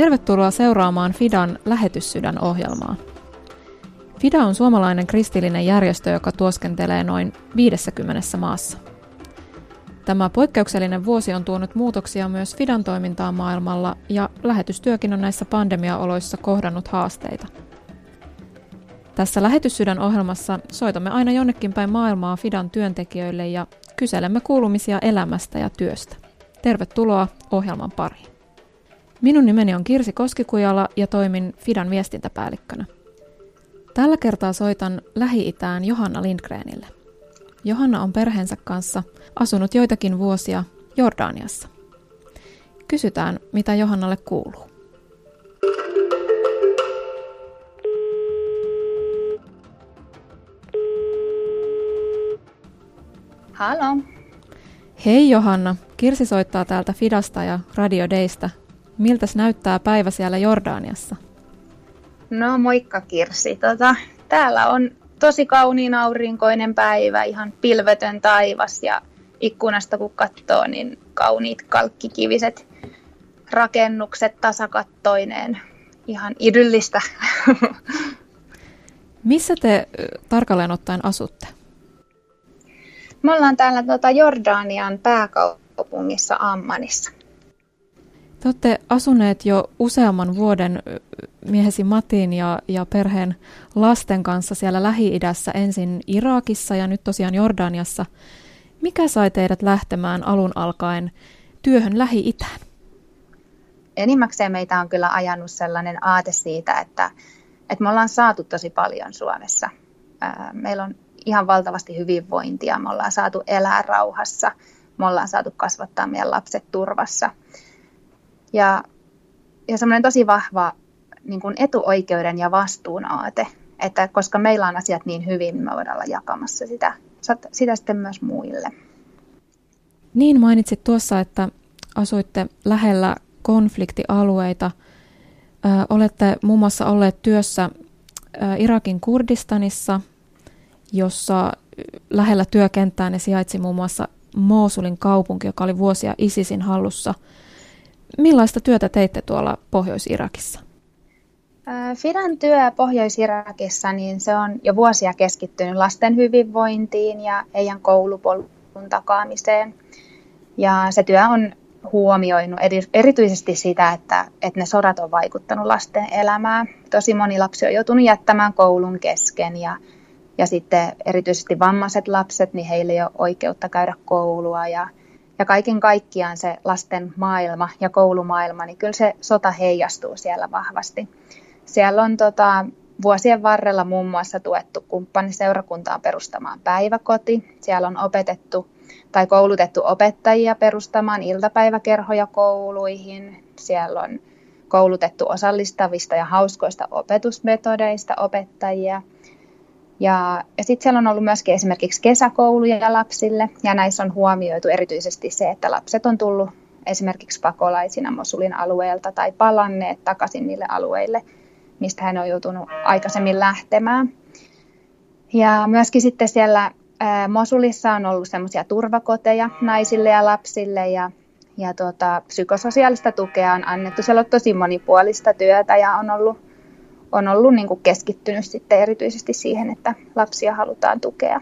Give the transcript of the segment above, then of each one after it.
Tervetuloa seuraamaan Fidan lähetyssydän ohjelmaa. FIDA on suomalainen kristillinen järjestö, joka tuoskentelee noin 50 maassa. Tämä poikkeuksellinen vuosi on tuonut muutoksia myös FIDAn toimintaan maailmalla ja lähetystyökin on näissä pandemiaoloissa kohdannut haasteita. Tässä lähetyssydän ohjelmassa soitamme aina jonnekin päin maailmaa FIDAn työntekijöille ja kyselemme kuulumisia elämästä ja työstä. Tervetuloa ohjelman pariin. Minun nimeni on Kirsi Koskikujala ja toimin Fidan viestintäpäällikkönä. Tällä kertaa soitan Lähi-Itään Johanna Lindgrenille. Johanna on perheensä kanssa asunut joitakin vuosia Jordaniassa. Kysytään, mitä Johannalle kuuluu. Halo. Hei Johanna, Kirsi soittaa täältä Fidasta ja Radio Daystä. Miltäs näyttää päivä siellä Jordaniassa? No moikka Kirsi. Tota, täällä on tosi kauniin aurinkoinen päivä, ihan pilvetön taivas ja ikkunasta kun katsoo, niin kauniit kalkkikiviset rakennukset tasakattoineen. Ihan idyllistä. Missä te tarkalleen ottaen asutte? Me ollaan täällä tuota Jordanian pääkaupungissa Ammanissa. Te olette asuneet jo useamman vuoden miehesi Matin ja, ja perheen lasten kanssa siellä Lähi-idässä, ensin Irakissa ja nyt tosiaan Jordaniassa. Mikä sai teidät lähtemään alun alkaen työhön Lähi-itään? Enimmäkseen meitä on kyllä ajanut sellainen aate siitä, että, että me ollaan saatu tosi paljon Suomessa. Meillä on ihan valtavasti hyvinvointia, me ollaan saatu elää rauhassa, me ollaan saatu kasvattaa meidän lapset turvassa – ja, ja semmoinen tosi vahva niin kuin etuoikeuden ja vastuun aate, että koska meillä on asiat niin hyvin, niin me voidaan olla jakamassa sitä, sitä sitten myös muille. Niin mainitsit tuossa, että asuitte lähellä konfliktialueita. Ö, olette muun muassa olleet työssä Irakin Kurdistanissa, jossa lähellä työkenttää ne sijaitsi muun muassa Mosulin kaupunki, joka oli vuosia ISISin hallussa – Millaista työtä teitte tuolla Pohjois-Irakissa? Fidan työ Pohjois-Irakissa, niin se on jo vuosia keskittynyt lasten hyvinvointiin ja heidän koulupolun takaamiseen. Ja se työ on huomioinut erityisesti sitä, että, että ne sodat on vaikuttanut lasten elämään. Tosi moni lapsi on joutunut jättämään koulun kesken ja, ja sitten erityisesti vammaiset lapset, niin heillä ei ole oikeutta käydä koulua ja ja kaiken kaikkiaan se lasten maailma ja koulumaailma, niin kyllä se sota heijastuu siellä vahvasti. Siellä on tota, vuosien varrella muun muassa tuettu kumppaniseurakuntaa perustamaan päiväkoti. Siellä on opetettu tai koulutettu opettajia perustamaan iltapäiväkerhoja kouluihin. Siellä on koulutettu osallistavista ja hauskoista opetusmetodeista opettajia – ja, ja sitten siellä on ollut myöskin esimerkiksi kesäkouluja lapsille, ja näissä on huomioitu erityisesti se, että lapset on tullut esimerkiksi pakolaisina Mosulin alueelta tai palanneet takaisin niille alueille, mistä hän on joutunut aikaisemmin lähtemään. Ja myöskin sitten siellä Mosulissa on ollut semmoisia turvakoteja naisille ja lapsille ja, ja tuota, psykososiaalista tukea on annettu. Siellä on tosi monipuolista työtä ja on ollut on ollut niin kuin keskittynyt sitten erityisesti siihen, että lapsia halutaan tukea.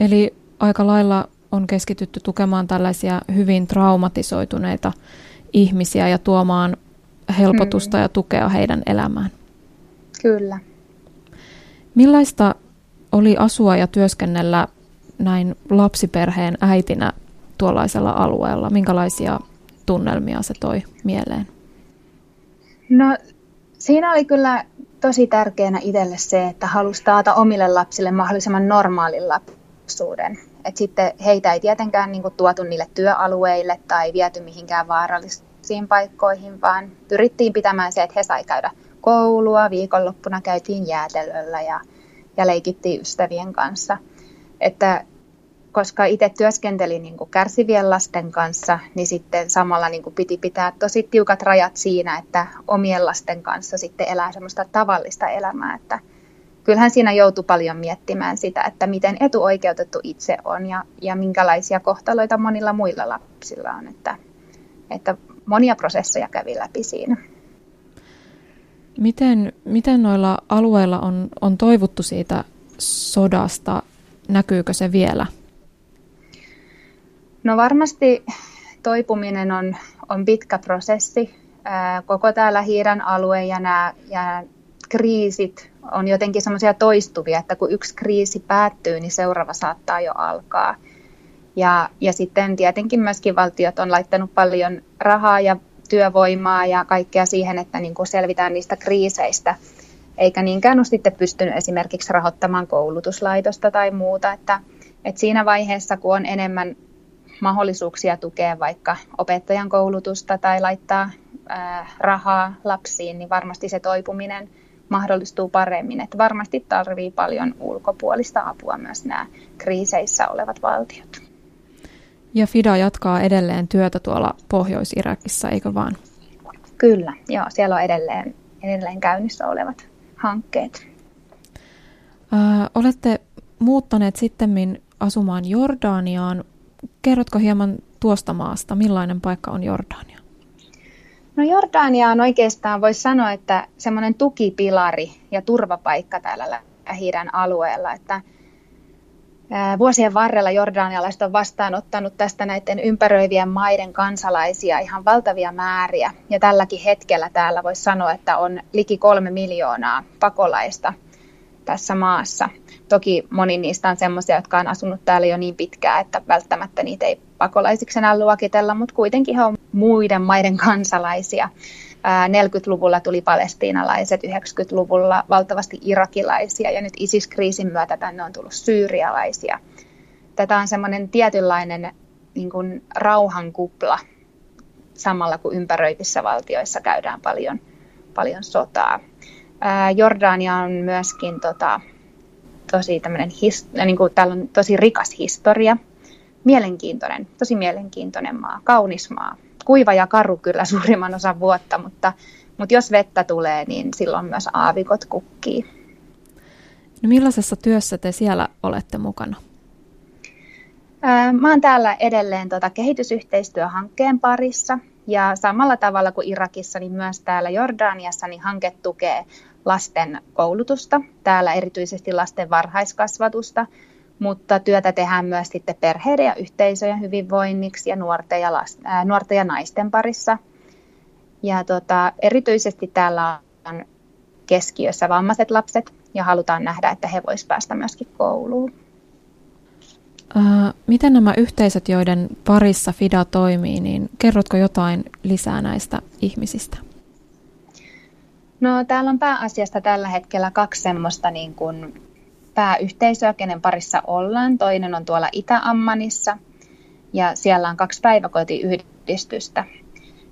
Eli aika lailla on keskitytty tukemaan tällaisia hyvin traumatisoituneita ihmisiä ja tuomaan helpotusta mm. ja tukea heidän elämään. Kyllä. Millaista oli asua ja työskennellä näin lapsiperheen äitinä tuollaisella alueella? Minkälaisia tunnelmia se toi mieleen? No Siinä oli kyllä tosi tärkeänä itselle se, että halusi taata omille lapsille mahdollisimman normaalin lapsuuden. Et sitten heitä ei tietenkään niin kuin, tuotu niille työalueille tai viety mihinkään vaarallisiin paikkoihin, vaan pyrittiin pitämään se, että he sai käydä koulua, viikonloppuna käytiin jäätelöllä ja, ja leikittiin ystävien kanssa. Että koska itse työskentelin niin kuin kärsivien lasten kanssa, niin sitten samalla niin kuin piti pitää tosi tiukat rajat siinä, että omien lasten kanssa sitten elää semmoista tavallista elämää, että kyllähän siinä joutui paljon miettimään sitä, että miten etuoikeutettu itse on ja, ja minkälaisia kohtaloita monilla muilla lapsilla on, että, että monia prosesseja kävi läpi siinä. Miten, miten noilla alueilla on, on toivuttu siitä sodasta? Näkyykö se vielä? No varmasti toipuminen on, on pitkä prosessi. Koko tämä lähi alue ja nämä ja kriisit on jotenkin semmoisia toistuvia, että kun yksi kriisi päättyy, niin seuraava saattaa jo alkaa. Ja, ja sitten tietenkin myöskin valtiot on laittanut paljon rahaa ja työvoimaa ja kaikkea siihen, että niin kuin selvitään niistä kriiseistä, eikä niinkään ole sitten pystynyt esimerkiksi rahoittamaan koulutuslaitosta tai muuta, että, että siinä vaiheessa, kun on enemmän mahdollisuuksia tukea vaikka opettajan koulutusta tai laittaa rahaa lapsiin, niin varmasti se toipuminen mahdollistuu paremmin. Että varmasti tarvii paljon ulkopuolista apua myös nämä kriiseissä olevat valtiot. Ja FIDA jatkaa edelleen työtä tuolla Pohjois-Irakissa, eikö vaan? Kyllä, joo, siellä on edelleen, edelleen käynnissä olevat hankkeet. Ö, olette muuttaneet sitten asumaan Jordaniaan. Kerrotko hieman tuosta maasta, millainen paikka on Jordania? No Jordania on oikeastaan, voisi sanoa, että semmoinen tukipilari ja turvapaikka täällä lähi alueella, että Vuosien varrella jordanialaiset on vastaanottanut tästä näiden ympäröivien maiden kansalaisia ihan valtavia määriä. Ja tälläkin hetkellä täällä voisi sanoa, että on liki kolme miljoonaa pakolaista tässä maassa. Toki moni niistä on sellaisia, jotka on asunut täällä jo niin pitkään, että välttämättä niitä ei pakolaisiksi enää luokitella, mutta kuitenkin he on muiden maiden kansalaisia. 40-luvulla tuli palestiinalaiset, 90-luvulla valtavasti irakilaisia ja nyt ISIS-kriisin myötä tänne on tullut syyrialaisia. Tätä on semmoinen tietynlainen niin kuin rauhankupla samalla kun ympäröivissä valtioissa käydään paljon, paljon sotaa. Jordania on myöskin tota, tosi tämmöinen, niin kuin, täällä on tosi rikas historia, mielenkiintoinen, tosi mielenkiintoinen maa, kaunis maa kuiva ja karu kyllä suurimman osan vuotta, mutta, mutta jos vettä tulee, niin silloin myös aavikot kukkii. No millaisessa työssä te siellä olette mukana? Mä oon täällä edelleen tuota kehitysyhteistyöhankkeen parissa ja samalla tavalla kuin Irakissa, niin myös täällä Jordaniassa niin hanke tukee lasten koulutusta, täällä erityisesti lasten varhaiskasvatusta mutta työtä tehdään myös sitten perheiden ja yhteisöjen hyvinvoinniksi ja nuorten ja, last, ää, nuorten ja naisten parissa. Ja tota, erityisesti täällä on keskiössä vammaiset lapset ja halutaan nähdä, että he voisivat päästä myöskin kouluun. Miten nämä yhteisöt, joiden parissa FIDA toimii, niin kerrotko jotain lisää näistä ihmisistä? No täällä on pääasiasta tällä hetkellä kaksi semmoista niin kuin pääyhteisöä, kenen parissa ollaan. Toinen on tuolla Itä-Ammanissa ja siellä on kaksi päiväkotiyhdistystä.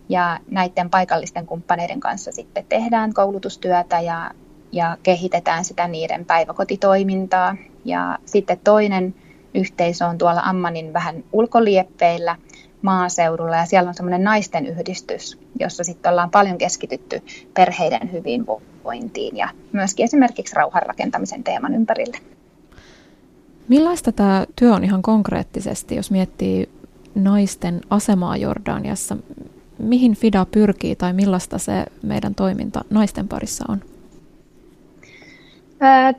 Ja näiden paikallisten kumppaneiden kanssa sitten tehdään koulutustyötä ja, ja kehitetään sitä niiden päiväkotitoimintaa. Ja sitten toinen yhteisö on tuolla Ammanin vähän ulkolieppeillä maaseudulla ja siellä on semmoinen naisten yhdistys, jossa sitten ollaan paljon keskitytty perheiden hyvinvointiin ja myöskin esimerkiksi rauhanrakentamisen teeman ympärille. Millaista tämä työ on ihan konkreettisesti, jos miettii naisten asemaa Jordaniassa? Mihin FIDA pyrkii tai millaista se meidän toiminta naisten parissa on?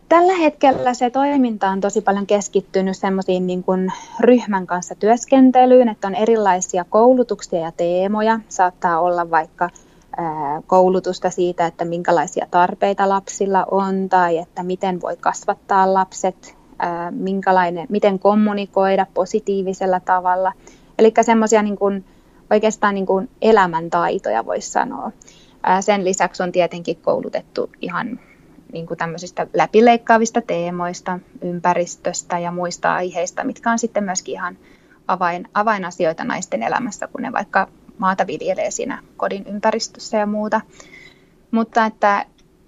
Tällä hetkellä se toiminta on tosi paljon keskittynyt semmoisiin niin kuin ryhmän kanssa työskentelyyn, että on erilaisia koulutuksia ja teemoja. Saattaa olla vaikka koulutusta siitä, että minkälaisia tarpeita lapsilla on tai että miten voi kasvattaa lapset, minkälainen, miten kommunikoida positiivisella tavalla. Eli semmoisia niin kuin, oikeastaan niin kuin elämäntaitoja voisi sanoa. Sen lisäksi on tietenkin koulutettu ihan niin kuin tämmöisistä läpileikkaavista teemoista, ympäristöstä ja muista aiheista, mitkä on sitten myöskin ihan avain, avainasioita naisten elämässä, kun ne vaikka maata viljelee siinä kodin ympäristössä ja muuta. Mutta että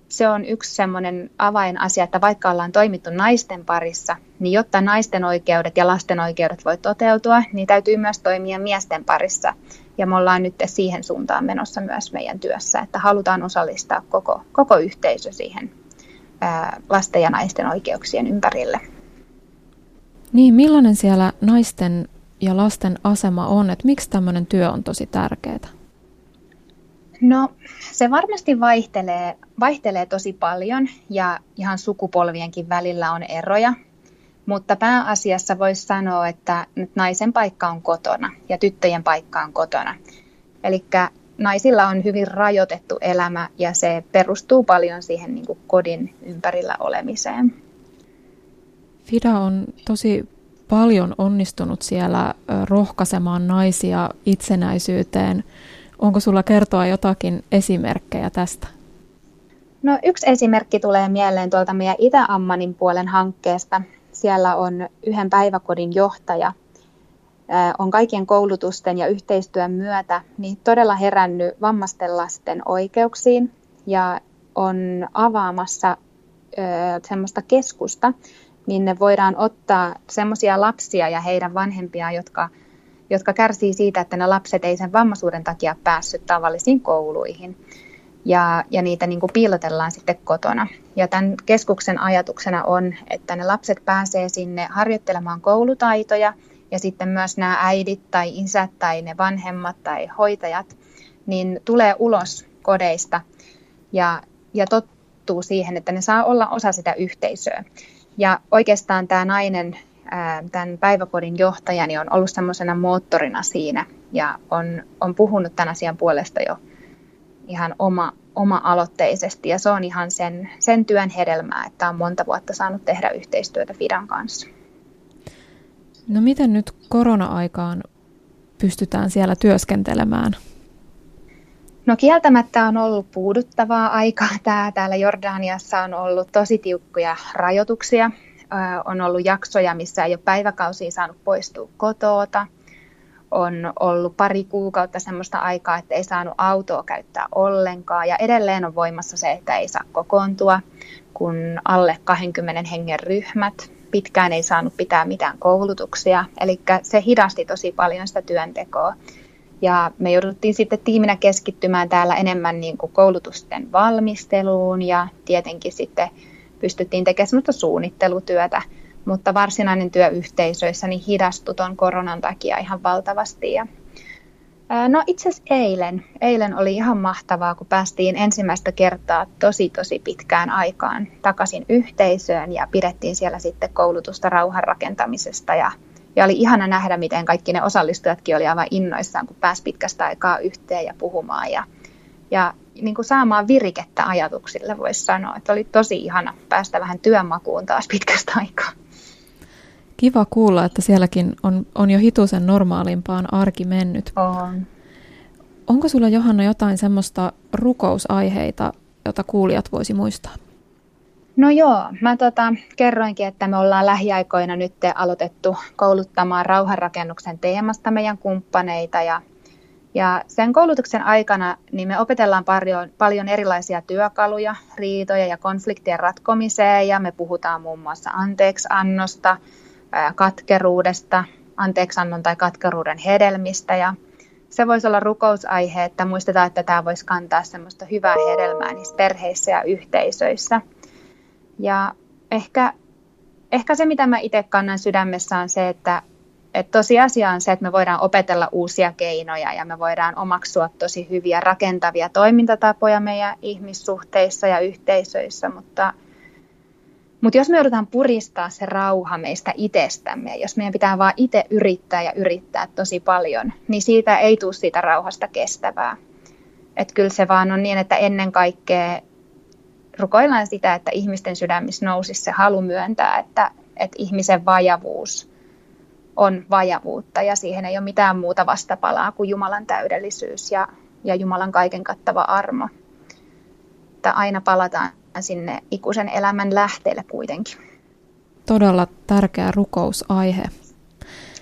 se on yksi semmoinen avainasia, että vaikka ollaan toimittu naisten parissa, niin jotta naisten oikeudet ja lasten oikeudet voi toteutua, niin täytyy myös toimia miesten parissa. Ja me ollaan nyt siihen suuntaan menossa myös meidän työssä, että halutaan osallistaa koko, koko yhteisö siihen lasten ja naisten oikeuksien ympärille. Niin, millainen siellä naisten ja lasten asema on, että miksi tämmöinen työ on tosi tärkeää? No se varmasti vaihtelee, vaihtelee tosi paljon ja ihan sukupolvienkin välillä on eroja, mutta pääasiassa voisi sanoa, että nyt naisen paikka on kotona ja tyttöjen paikka on kotona. Eli naisilla on hyvin rajoitettu elämä ja se perustuu paljon siihen niin kodin ympärillä olemiseen. Fida on tosi paljon onnistunut siellä rohkaisemaan naisia itsenäisyyteen. Onko sulla kertoa jotakin esimerkkejä tästä? No yksi esimerkki tulee mieleen tuolta meidän Itä-Ammanin puolen hankkeesta. Siellä on yhden päiväkodin johtaja, on kaikkien koulutusten ja yhteistyön myötä niin todella herännyt vammaisten lasten oikeuksiin ja on avaamassa semmoista keskusta, minne voidaan ottaa semmoisia lapsia ja heidän vanhempiaan, jotka, jotka kärsii siitä, että ne lapset ei sen vammaisuuden takia päässyt tavallisiin kouluihin. Ja, ja niitä niin kuin piilotellaan sitten kotona. Ja tämän keskuksen ajatuksena on, että ne lapset pääsee sinne harjoittelemaan koulutaitoja ja sitten myös nämä äidit tai isät tai ne vanhemmat tai hoitajat, niin tulee ulos kodeista ja, ja tottuu siihen, että ne saa olla osa sitä yhteisöä. Ja oikeastaan tämä nainen, tämän päiväkodin johtajani, on ollut semmoisena moottorina siinä ja on, on puhunut tämän asian puolesta jo ihan oma, oma-aloitteisesti ja se on ihan sen, sen työn hedelmää, että on monta vuotta saanut tehdä yhteistyötä Fidan kanssa. No miten nyt korona-aikaan pystytään siellä työskentelemään? No kieltämättä on ollut puuduttavaa aikaa. Tää, täällä Jordaniassa on ollut tosi tiukkoja rajoituksia. on ollut jaksoja, missä ei ole päiväkausia saanut poistua kotoota. On ollut pari kuukautta semmoista aikaa, että ei saanut autoa käyttää ollenkaan. Ja edelleen on voimassa se, että ei saa kokoontua, kun alle 20 hengen ryhmät. Pitkään ei saanut pitää mitään koulutuksia. Eli se hidasti tosi paljon sitä työntekoa. Ja me jouduttiin sitten tiiminä keskittymään täällä enemmän niin kuin koulutusten valmisteluun ja tietenkin sitten pystyttiin tekemään sellaista suunnittelutyötä, mutta varsinainen työ yhteisöissä niin hidastui tuon koronan takia ihan valtavasti. Ja No itse asiassa eilen. Eilen oli ihan mahtavaa, kun päästiin ensimmäistä kertaa tosi tosi pitkään aikaan takaisin yhteisöön ja pidettiin siellä sitten koulutusta rauhanrakentamisesta ja ja oli ihana nähdä, miten kaikki ne osallistujatkin oli aivan innoissaan, kun pääsi pitkästä aikaa yhteen ja puhumaan ja, ja niin kuin saamaan virikettä ajatuksille, voisi sanoa. Että oli tosi ihana päästä vähän työmakuun taas pitkästä aikaa. Kiva kuulla, että sielläkin on, on jo hitusen normaalimpaan arki mennyt. On. Onko sulla Johanna jotain semmoista rukousaiheita, jota kuulijat voisi muistaa? No joo, mä tota, kerroinkin, että me ollaan lähiaikoina nyt aloitettu kouluttamaan rauhanrakennuksen teemasta meidän kumppaneita ja, ja sen koulutuksen aikana niin me opetellaan paljon, paljon erilaisia työkaluja, riitoja ja konfliktien ratkomiseen ja me puhutaan muun muassa anteeksiannosta, katkeruudesta, anteeksiannon tai katkeruuden hedelmistä ja se voisi olla rukousaihe, että muistetaan, että tämä voisi kantaa semmoista hyvää hedelmää niissä perheissä ja yhteisöissä – ja ehkä, ehkä se, mitä mä itse kannan sydämessä on se, että, että tosiasia on se, että me voidaan opetella uusia keinoja ja me voidaan omaksua tosi hyviä rakentavia toimintatapoja meidän ihmissuhteissa ja yhteisöissä, mutta, mutta jos me joudutaan puristaa se rauha meistä itsestämme, jos meidän pitää vaan itse yrittää ja yrittää tosi paljon, niin siitä ei tule siitä rauhasta kestävää. Että kyllä se vaan on niin, että ennen kaikkea rukoillaan sitä, että ihmisten sydämissä nousisi se halu myöntää, että, että ihmisen vajavuus on vajavuutta ja siihen ei ole mitään muuta vastapalaa kuin Jumalan täydellisyys ja, ja Jumalan kaiken kattava armo. Että aina palataan sinne ikuisen elämän lähteelle kuitenkin. Todella tärkeä rukousaihe.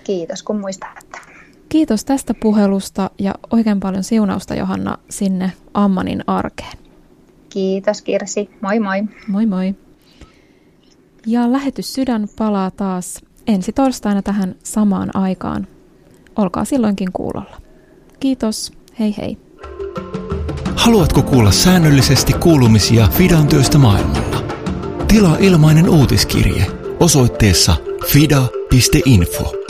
Kiitos kun muistatte. Kiitos tästä puhelusta ja oikein paljon siunausta Johanna sinne Ammanin arkeen. Kiitos Kirsi. Moi moi. Moi moi. Ja lähetys sydän palaa taas ensi torstaina tähän samaan aikaan. Olkaa silloinkin kuulolla. Kiitos. Hei hei. Haluatko kuulla säännöllisesti kuulumisia Fidan työstä maailmalla? Tilaa ilmainen uutiskirje osoitteessa fida.info.